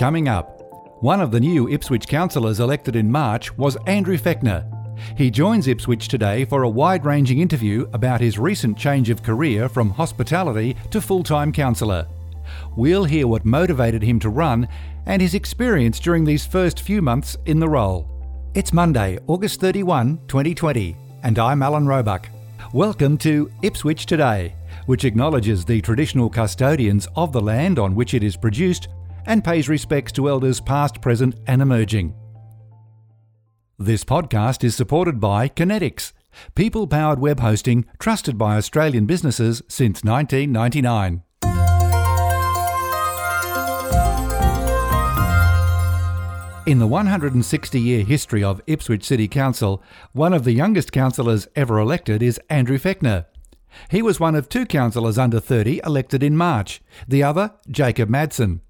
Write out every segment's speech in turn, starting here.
Coming up, one of the new Ipswich councillors elected in March was Andrew Fechner. He joins Ipswich today for a wide ranging interview about his recent change of career from hospitality to full time councillor. We'll hear what motivated him to run and his experience during these first few months in the role. It's Monday, August 31, 2020, and I'm Alan Roebuck. Welcome to Ipswich Today, which acknowledges the traditional custodians of the land on which it is produced and pays respects to elders past, present, and emerging. This podcast is supported by Kinetics, people powered web hosting trusted by Australian businesses since 1999. In the 160 year history of Ipswich City Council, one of the youngest councillors ever elected is Andrew Fechner. He was one of two councillors under 30 elected in March, the other, Jacob Madsen.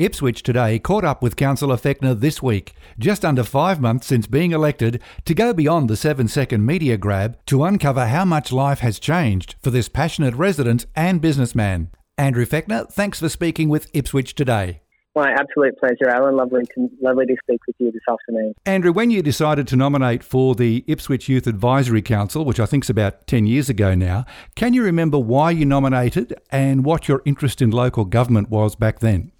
Ipswich today caught up with Councillor Fechner this week, just under five months since being elected, to go beyond the seven second media grab to uncover how much life has changed for this passionate resident and businessman. Andrew Fechner, thanks for speaking with Ipswich today. My absolute pleasure, Alan. Lovely to, lovely to speak with you this afternoon. Andrew, when you decided to nominate for the Ipswich Youth Advisory Council, which I think is about 10 years ago now, can you remember why you nominated and what your interest in local government was back then?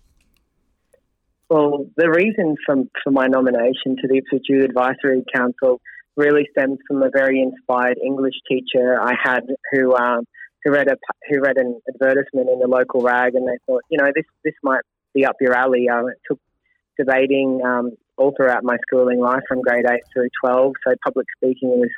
Well, the reason for, for my nomination to the Ipswich Youth Advisory Council really stems from a very inspired English teacher I had who um, who read a who read an advertisement in the local rag, and they thought, you know, this this might be up your alley. Uh, it took debating um, all throughout my schooling life from grade eight through twelve, so public speaking was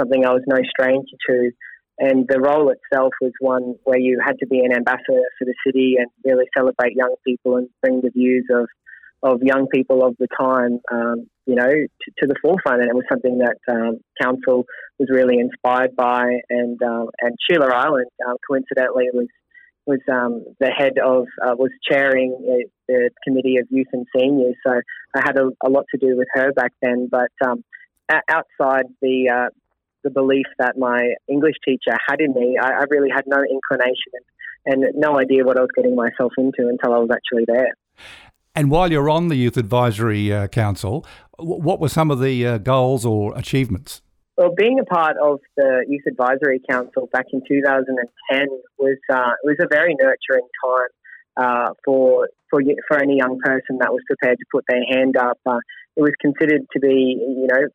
something I was no stranger to. And the role itself was one where you had to be an ambassador for the city and really celebrate young people and bring the views of of young people of the time, um, you know, to, to, the forefront. And it was something that um, council was really inspired by. And um, and Sheila Ireland, uh, coincidentally, was was um, the head of uh, was chairing uh, the committee of youth and seniors. So I had a, a, lot to do with her back then. But um, outside the uh, the belief that my English teacher had in me, I, I really had no inclination and no idea what I was getting myself into until I was actually there. And while you're on the Youth Advisory uh, Council, what were some of the uh, goals or achievements? Well, being a part of the Youth Advisory Council back in 2010 was uh, was a very nurturing time uh, for for for any young person that was prepared to put their hand up. Uh, it was considered to be, you know,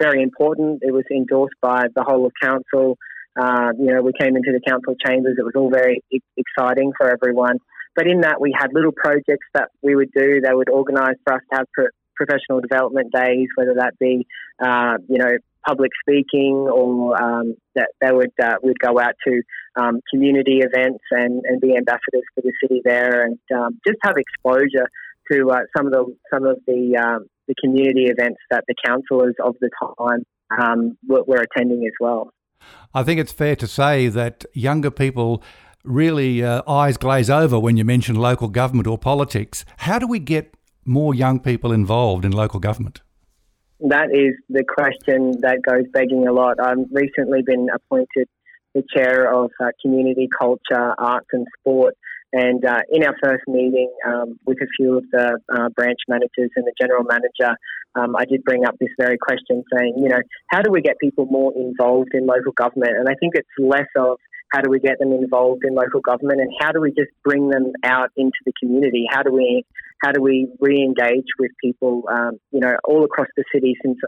very important. It was endorsed by the whole of council. Uh, you know, we came into the council chambers. It was all very exciting for everyone. But in that, we had little projects that we would do. They would organise for us to have pro- professional development days, whether that be, uh, you know, public speaking or um, that they would uh, would go out to um, community events and, and be ambassadors for the city there, and um, just have exposure to uh, some of the some of the um, the community events that the councillors of the time um, were, were attending as well. I think it's fair to say that younger people really uh, eyes glaze over when you mention local government or politics. How do we get more young people involved in local government? That is the question that goes begging a lot. I've recently been appointed the chair of uh, community culture, arts, and sport. And uh, in our first meeting um, with a few of the uh, branch managers and the general manager, um, I did bring up this very question saying, you know, how do we get people more involved in local government? And I think it's less of How do we get them involved in local government? And how do we just bring them out into the community? How do we how do we re-engage with people, um, you know, all across the city since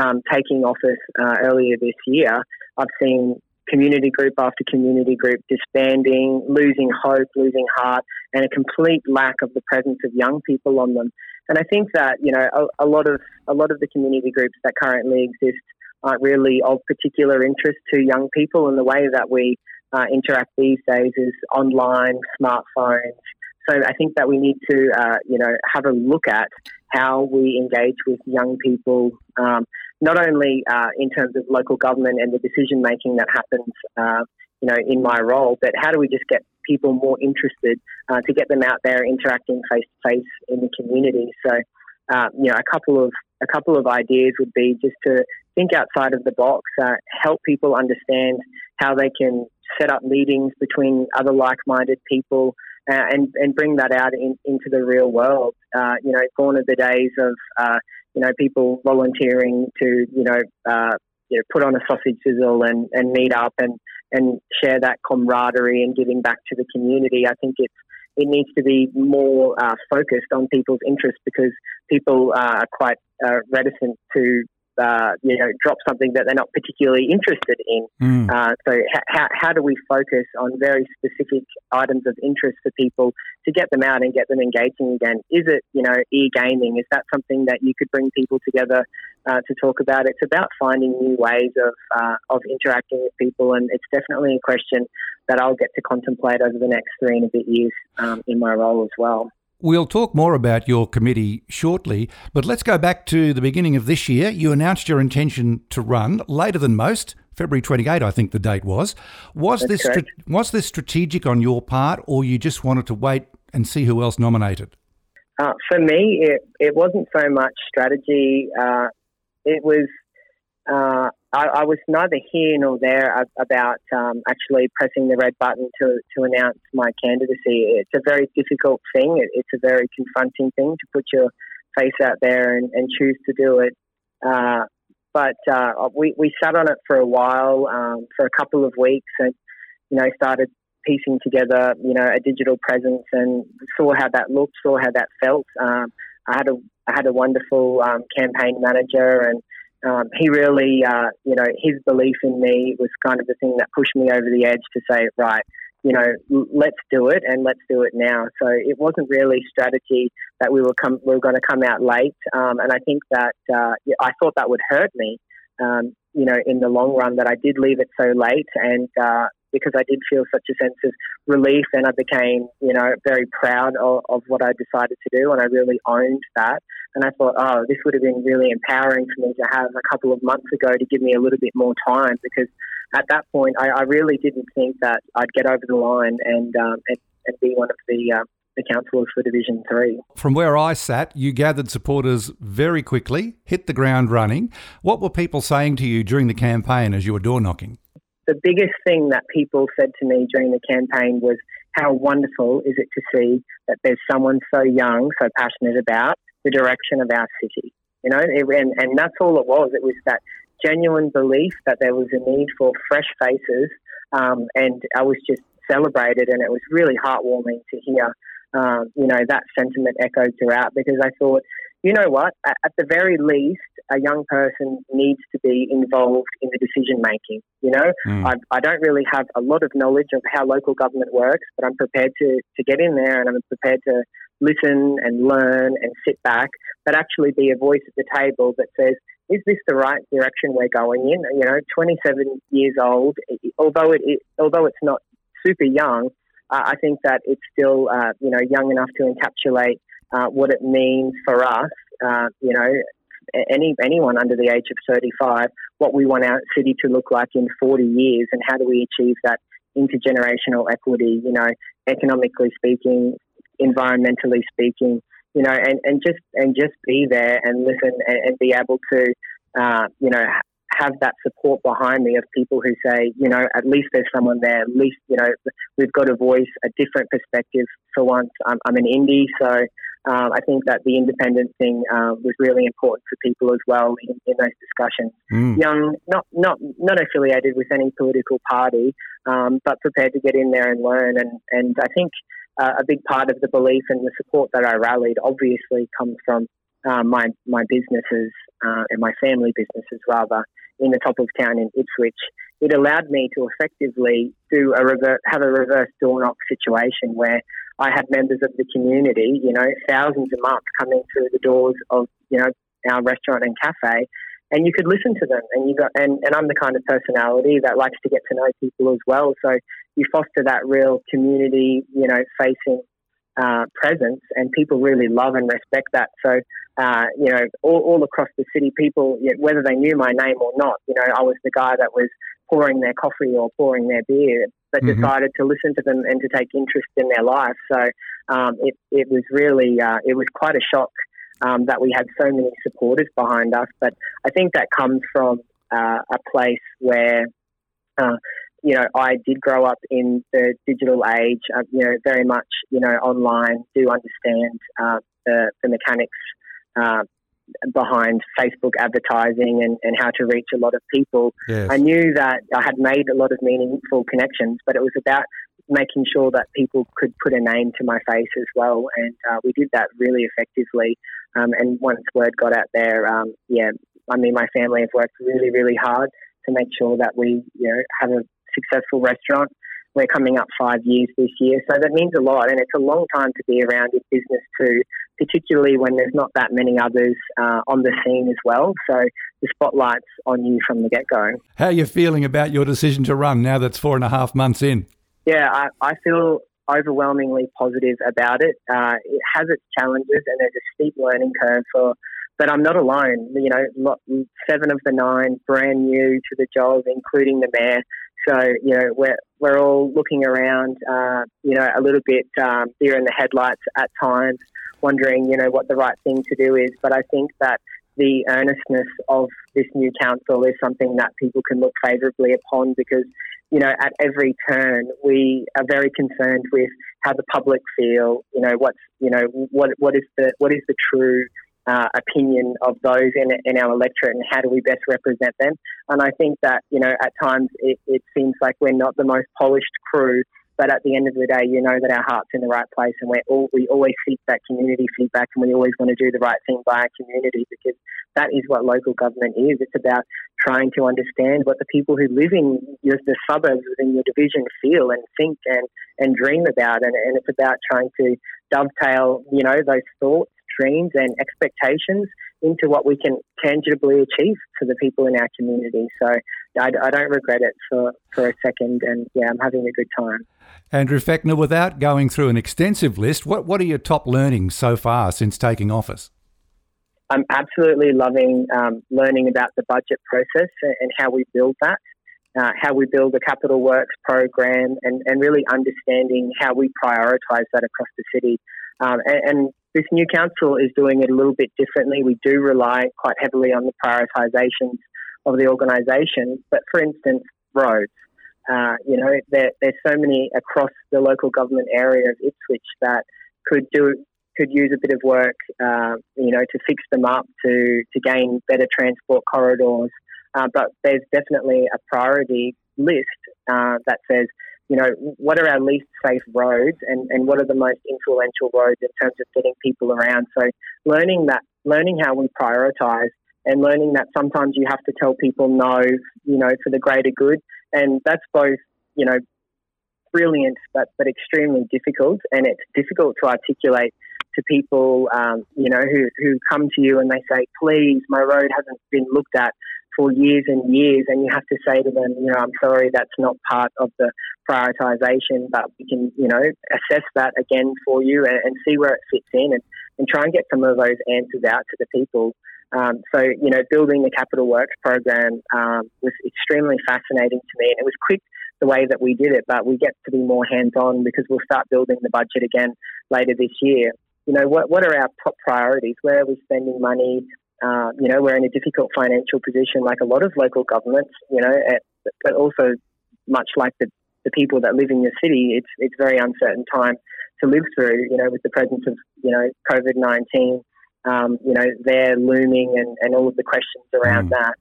um, taking office uh, earlier this year? I've seen community group after community group disbanding, losing hope, losing heart, and a complete lack of the presence of young people on them. And I think that you know a, a lot of a lot of the community groups that currently exist aren't really of particular interest to young people, and the way that we uh, interact these days is online, smartphones. So I think that we need to, uh, you know, have a look at how we engage with young people, um, not only uh, in terms of local government and the decision making that happens, uh, you know, in my role, but how do we just get people more interested uh, to get them out there interacting face to face in the community? So, uh, you know, a couple of a couple of ideas would be just to think outside of the box, uh, help people understand how they can set up meetings between other like-minded people. Uh, and and bring that out in, into the real world. Uh, you know, gone are the days of uh, you know people volunteering to you know, uh, you know put on a sausage sizzle and, and meet up and and share that camaraderie and giving back to the community. I think it's it needs to be more uh, focused on people's interests because people are quite reticent to uh, you know, drop something that they're not particularly interested in. Mm. Uh, so, how, how do we focus on very specific items of interest for people to get them out and get them engaging again? Is it, you know, e gaming? Is that something that you could bring people together uh, to talk about? It's about finding new ways of uh, of interacting with people, and it's definitely a question that I'll get to contemplate over the next three and a bit years um, in my role as well. We'll talk more about your committee shortly, but let's go back to the beginning of this year. You announced your intention to run later than most, February 28, I think the date was. Was That's this was this strategic on your part, or you just wanted to wait and see who else nominated? Uh, for me, it, it wasn't so much strategy. Uh, it was uh, I, I, was neither here nor there about um, actually pressing the red button to, to announce my candidacy. It's a very difficult thing. It, it's a very confronting thing to put your face out there and, and choose to do it. Uh, but uh, we, we sat on it for a while, um, for a couple of weeks, and you know started piecing together, you know, a digital presence and saw how that looked, saw how that felt. Um, I had a I had a wonderful um, campaign manager and um, he really, uh, you know, his belief in me was kind of the thing that pushed me over the edge to say, right, you know, let's do it and let's do it now. So it wasn't really strategy that we were come we were going to come out late, um, and I think that uh, I thought that would hurt me, um, you know, in the long run. That I did leave it so late, and uh, because I did feel such a sense of relief, and I became, you know, very proud of, of what I decided to do, and I really owned that. And I thought, oh, this would have been really empowering for me to have a couple of months ago to give me a little bit more time because at that point I, I really didn't think that I'd get over the line and um, and, and, be one of the uh, the councillors for Division 3. From where I sat, you gathered supporters very quickly, hit the ground running. What were people saying to you during the campaign as you were door knocking? The biggest thing that people said to me during the campaign was how wonderful is it to see that there's someone so young, so passionate about the direction of our city. You know, it, and, and that's all it was. It was that genuine belief that there was a need for fresh faces, um, and I was just celebrated, and it was really heartwarming to hear, um, you know, that sentiment echoed throughout because I thought, you know what, at, at the very least, a young person needs to be involved in the decision making. You know, mm. I, I, don't really have a lot of knowledge of how local government works, but I'm prepared to, to get in there and I'm prepared to listen and learn and sit back, but actually be a voice at the table that says, is this the right direction we're going in? You know, 27 years old, although it, although it's not super young, uh, I think that it's still uh, you know young enough to encapsulate uh, what it means for us. Uh, you know, any anyone under the age of 35, what we want our city to look like in 40 years, and how do we achieve that intergenerational equity? You know, economically speaking, environmentally speaking, you know, and, and just and just be there and listen and, and be able to, uh, you know, have that support behind me of people who say, you know, at least there's someone there. At least, you know, we've got a voice, a different perspective. For once, I'm, I'm an indie, so um, I think that the independence thing uh, was really important for people as well in, in those discussions. Mm. Young, not not not affiliated with any political party, um, but prepared to get in there and learn. And and I think uh, a big part of the belief and the support that I rallied obviously comes from uh, my my businesses uh, and my family businesses rather in the top of town in Ipswich. It allowed me to effectively do a reverse, have a reverse door knock situation where I had members of the community, you know, thousands a month coming through the doors of, you know, our restaurant and cafe, and you could listen to them. And you got, and, and I'm the kind of personality that likes to get to know people as well. So you foster that real community, you know, facing uh, presence, and people really love and respect that. So, uh, you know, all, all across the city, people, whether they knew my name or not, you know, I was the guy that was pouring their coffee or pouring their beer, but mm-hmm. decided to listen to them and to take interest in their life. So um, it, it was really, uh, it was quite a shock um, that we had so many supporters behind us. But I think that comes from uh, a place where, uh, you know, I did grow up in the digital age, uh, you know, very much, you know, online, do understand uh, the, the mechanics uh, behind Facebook advertising and, and how to reach a lot of people. Yes. I knew that I had made a lot of meaningful connections, but it was about making sure that people could put a name to my face as well. And uh, we did that really effectively. Um, and once word got out there, um, yeah, I mean, my family have worked really, really hard to make sure that we, you know, have a successful restaurant. We're coming up five years this year, so that means a lot, and it's a long time to be around in business too particularly when there's not that many others uh, on the scene as well. So the spotlight's on you from the get go. How are you feeling about your decision to run now that's four and a half months in? Yeah, I, I feel overwhelmingly positive about it. Uh, it has its challenges and there's a steep learning curve for. But I'm not alone. You know, seven of the nine brand new to the job, including the mayor. So you know, we're we're all looking around, uh, you know, a little bit um, deer in the headlights at times wondering, you know, what the right thing to do is. But I think that the earnestness of this new council is something that people can look favourably upon because, you know, at every turn we are very concerned with how the public feel. You know, what's you know what what is the what is the true uh, opinion of those in, in our electorate and how do we best represent them. And I think that, you know, at times it, it seems like we're not the most polished crew but at the end of the day, you know that our heart's in the right place, and we're all, we always seek that community feedback, and we always want to do the right thing by our community because that is what local government is. It's about trying to understand what the people who live in your, the suburbs within your division feel and think and, and dream about, and, and it's about trying to dovetail, you know, those thoughts, dreams, and expectations into what we can tangibly achieve for the people in our community. So I, I, don't regret it for, for a second, and yeah, I'm having a good time. Andrew Fechner, without going through an extensive list, what, what are your top learnings so far since taking office? I'm absolutely loving um, learning about the budget process and how we build that, uh, how we build a capital works program, and, and really understanding how we prioritise that across the city. Um, and, and, this new council is doing it a little bit differently. We do rely quite heavily on the prioritisations of the organisation, but for instance, roads. Uh, you know, there, there's so many across the local government area of Ipswich that could do could use a bit of work, uh, you know, to fix them up, to to gain better transport corridors. Uh, but there's definitely a priority list uh, that says, you know, what are our least safe roads and, and what are the most influential roads in terms of getting people around. So learning that, learning how we prioritise and learning that sometimes you have to tell people no, you know, for the greater good. And that's both you know brilliant but but extremely difficult, and it's difficult to articulate to people um, you know who who come to you and they say, please, my road hasn't been looked at for years and years, and you have to say to them, you know, I'm sorry, that's not part of the prioritisation, but we can, you know, assess that again for you and, and see where it fits in, and, and try and get some of those answers out to the people. Um, so, you know, building the capital works program um, was extremely fascinating to me, and it was quick the way that we did it. But we get to be more hands-on because we'll start building the budget again later this year. You know, what what are our top priorities? Where are we spending money? Uh, you know, we're in a difficult financial position, like a lot of local governments. You know, at, but also much like the the people that live in your city, it's it's very uncertain time to live through. You know, with the presence of you know COVID nineteen, um, you know, they're looming and, and all of the questions around mm. that.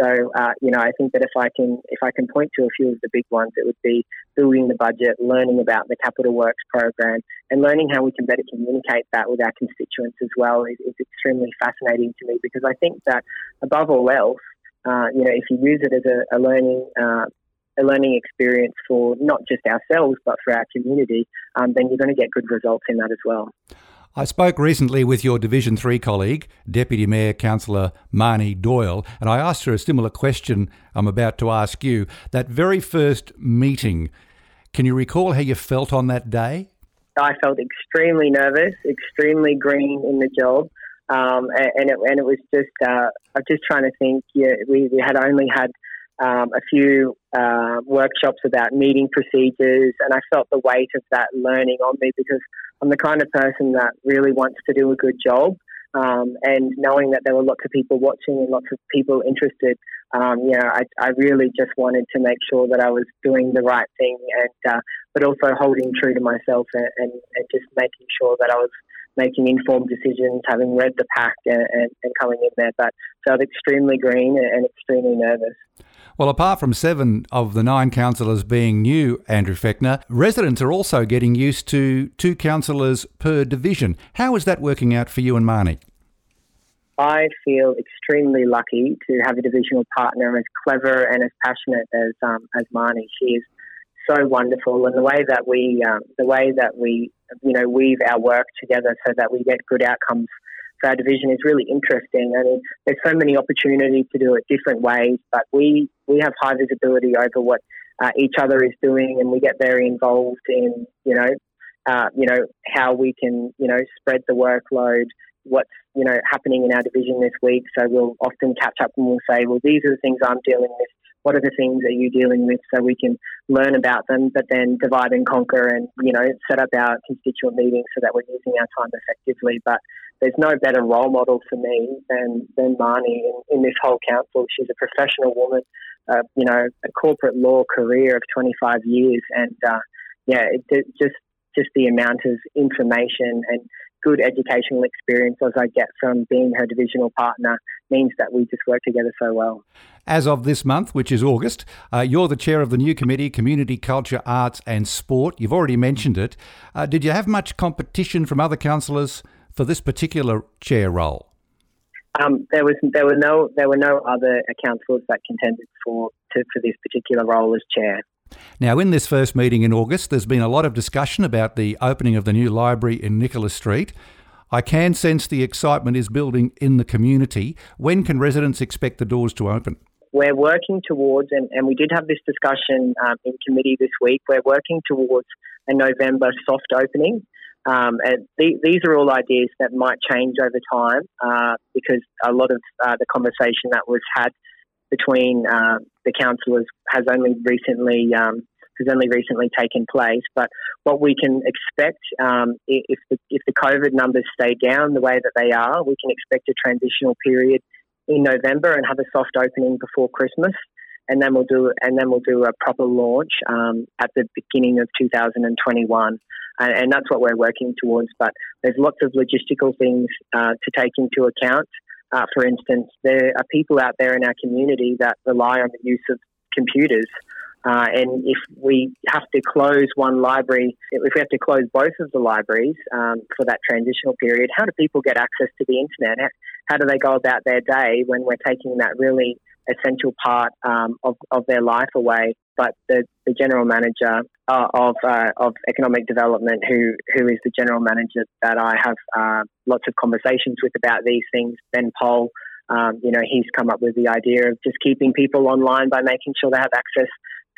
So, uh, you know, I think that if I can if I can point to a few of the big ones, it would be building the budget, learning about the capital works program, and learning how we can better communicate that with our constituents as well is, is extremely fascinating to me because I think that above all else, uh, you know, if you use it as a, a learning uh, a learning experience for not just ourselves but for our community, um, then you're going to get good results in that as well. I spoke recently with your Division 3 colleague, Deputy Mayor Councillor Marnie Doyle, and I asked her a similar question I'm about to ask you. That very first meeting, can you recall how you felt on that day? I felt extremely nervous, extremely green in the job. Um, and, it, and it was just, uh, I'm just trying to think, yeah, we, we had only had um, a few uh, workshops about meeting procedures, and I felt the weight of that learning on me because I'm the kind of person that really wants to do a good job. Um, and knowing that there were lots of people watching and lots of people interested, um, you know, I, I, really just wanted to make sure that I was doing the right thing, and uh, but also holding true to myself and, and, and, just making sure that I was making informed decisions, having read the pack and, and, and coming in there. But felt extremely green and extremely nervous. Well, apart from seven of the nine councillors being new, Andrew Fechner, residents are also getting used to two councillors per division. How is that working out for you and Marnie? I feel extremely lucky to have a divisional partner as clever and as passionate as um, as Marnie. She is so wonderful, and the way that we um, the way that we you know weave our work together so that we get good outcomes our division is really interesting. I mean, there's so many opportunities to do it different ways, but we, we have high visibility over what uh, each other is doing, and we get very involved in, you know, uh, you know how we can, you know, spread the workload. What's you know happening in our division this week? So we'll often catch up and we'll say, well, these are the things I'm dealing with. What are the things that you dealing with? So we can learn about them, but then divide and conquer, and you know, set up our constituent meetings so that we're using our time effectively. But there's no better role model for me than than Marnie in, in this whole council. She's a professional woman, uh, you know, a corporate law career of 25 years, and uh, yeah, it, it just just the amount of information and good educational experience as I get from being her divisional partner means that we just work together so well. As of this month, which is August, uh, you're the chair of the new committee, Community, Culture, Arts and Sport. You've already mentioned it. Uh, did you have much competition from other councillors for this particular chair role? Um, there was there were no there were no other councillors that contended for to, for this particular role as chair. Now, in this first meeting in August, there's been a lot of discussion about the opening of the new library in Nicholas Street. I can sense the excitement is building in the community. When can residents expect the doors to open? We're working towards, and, and we did have this discussion um, in committee this week, we're working towards a November soft opening. Um, and th- these are all ideas that might change over time uh, because a lot of uh, the conversation that was had between uh, the councillors has only recently um, has only recently taken place. But what we can expect um, if the if the COVID numbers stay down the way that they are, we can expect a transitional period in November and have a soft opening before Christmas. And then we'll do and then we'll do a proper launch um, at the beginning of 2021 and, and that's what we're working towards. But there's lots of logistical things uh, to take into account. Uh, for instance, there are people out there in our community that rely on the use of computers. Uh, and if we have to close one library, if we have to close both of the libraries um, for that transitional period, how do people get access to the internet? How, how do they go about their day when we're taking that really essential part um, of, of their life away? But the, the general manager uh, of uh, of economic development, who who is the general manager that I have uh, lots of conversations with about these things. Ben Pole, um, you know, he's come up with the idea of just keeping people online by making sure they have access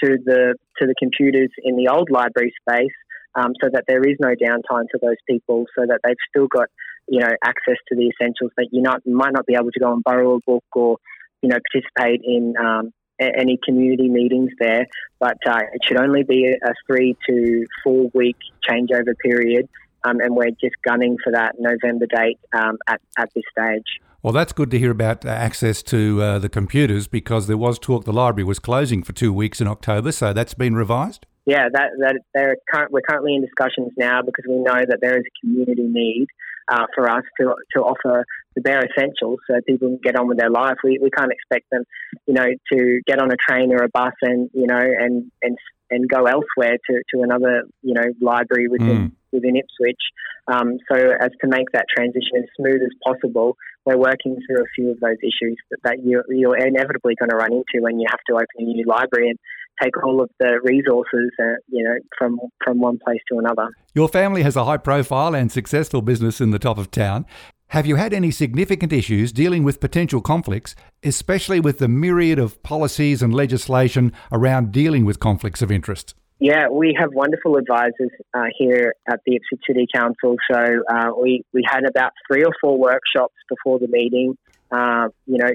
to the to the computers in the old library space, um, so that there is no downtime for those people, so that they've still got you know access to the essentials that you not might not be able to go and borrow a book or you know participate in um, any community meetings there, but uh, it should only be a three to four week changeover period. Um, and we're just gunning for that November date um, at, at this stage. Well, that's good to hear about access to uh, the computers because there was talk the library was closing for two weeks in October, so that's been revised? yeah, that that they're current, we're currently in discussions now because we know that there is a community need uh, for us to to offer the bare essentials so people can get on with their life. We we can't expect them, you know, to get on a train or a bus and you know and and and go elsewhere to, to another you know library within mm. within Ipswich. Um, so as to make that transition as smooth as possible, we're working through a few of those issues that, that you're, you're inevitably going to run into when you have to open a new library. And take all of the resources, uh, you know, from from one place to another. Your family has a high profile and successful business in the top of town. Have you had any significant issues dealing with potential conflicts, especially with the myriad of policies and legislation around dealing with conflicts of interest? Yeah, we have wonderful advisors uh, here at the Ipswich City Council. So uh, we we had about three or four workshops before the meeting. Uh, you know,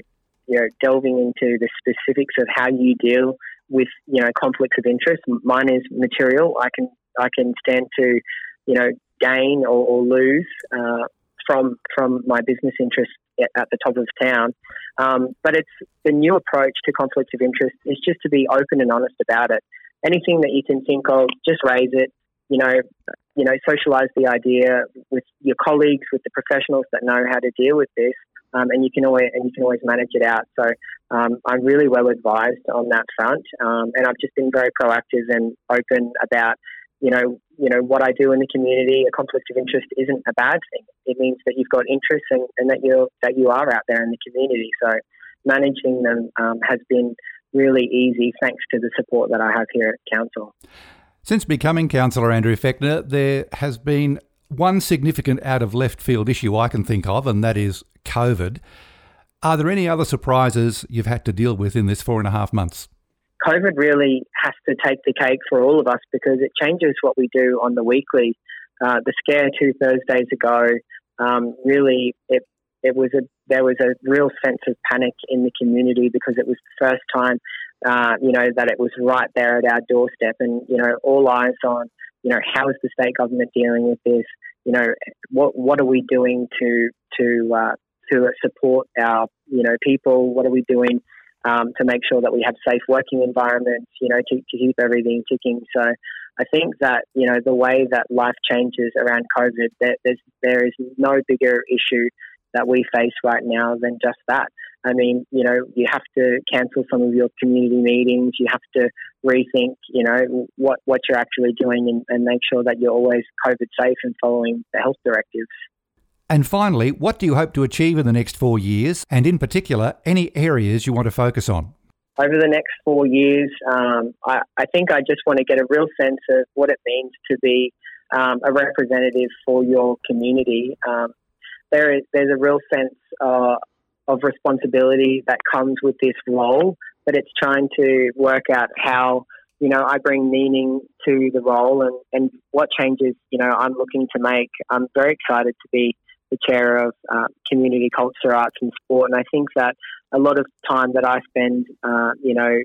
you know, delving into the specifics of how you deal with you know conflicts of interest. Mine is material. I can I can stand to you know gain or, or lose uh, from from my business interest at, the top of town. Um, but it's the new approach to conflicts of interest is just to be open and honest about it. Anything that you can think of, just raise it. You know, you know, socialize the idea with your colleagues, with the professionals that know how to deal with this, um, and you can always and you can always manage it out. So um, I'm really well advised on that front, um, and I've just been very proactive and open about you know you know what I do in the community. A conflict of interest isn't a bad thing. It means that you've got interests and, and that you that you are out there in the community. So managing them um, has been really easy thanks to the support that I have here at council. Since becoming councillor Andrew Fechner, there has been one significant out of left field issue I can think of, and that is COVID. Are there any other surprises you've had to deal with in this four and a half months? COVID really has to take the cake for all of us because it changes what we do on the weekly. Uh, the scare two Thursdays ago um, really it it was a there was a real sense of panic in the community because it was the first time uh, you know that it was right there at our doorstep and you know all eyes on you know how is the state government dealing with this you know what what are we doing to to uh, to support our you know people? What are we doing um, to make sure that we have safe working environments? You know, to, to keep everything ticking. So I think that you know the way that life changes around COVID, there, there's there is no bigger issue that we face right now than just that. I mean, you know, you have to cancel some of your community meetings. You have to rethink, you know, what, what you're actually doing and, and make sure that you're always COVID safe and following the health directives. And finally, what do you hope to achieve in the next four years, and in particular, any areas you want to focus on? Over the next four years, um, I, I, think I just want to get a real sense of what it means to be um, a representative for your community. Um, there is there's a real sense uh, of responsibility that comes with this role, but it's trying to work out how you know I bring meaning to the role and, and what changes you know I'm looking to make. I'm very excited to be the chair of uh, community culture, arts, and sport, and I think that a lot of time that I spend, uh, you know,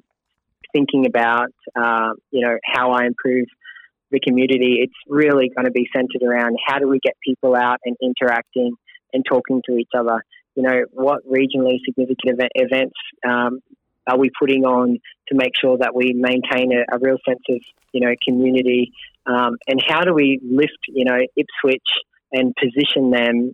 thinking about, uh, you know, how I improve the community, it's really going to be centered around how do we get people out and interacting and talking to each other. You know, what regionally significant event, events um, are we putting on to make sure that we maintain a, a real sense of, you know, community? Um, and how do we lift, you know, Ipswich and position them,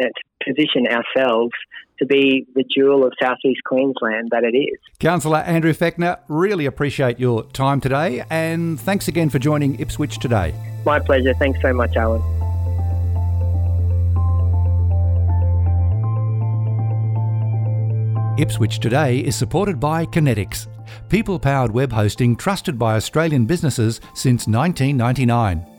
uh, position ourselves to be the jewel of southeast Queensland that it is. Councillor Andrew Fechner, really appreciate your time today and thanks again for joining Ipswich today. My pleasure. Thanks so much, Alan. Ipswich Today is supported by Kinetics, people powered web hosting trusted by Australian businesses since 1999.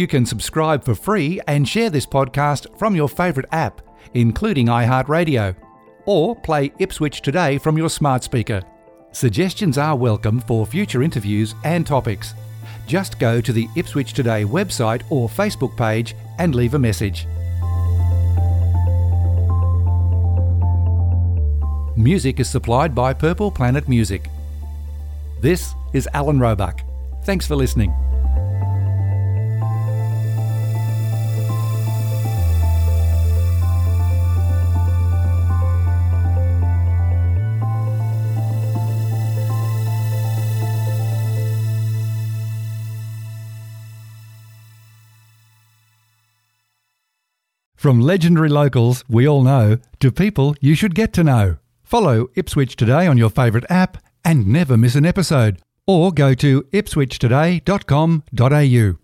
You can subscribe for free and share this podcast from your favourite app, including iHeartRadio, or play Ipswich Today from your smart speaker. Suggestions are welcome for future interviews and topics. Just go to the Ipswich Today website or Facebook page and leave a message. Music is supplied by Purple Planet Music. This is Alan Roebuck. Thanks for listening. From legendary locals we all know to people you should get to know. Follow Ipswich Today on your favourite app and never miss an episode. Or go to ipswichtoday.com.au.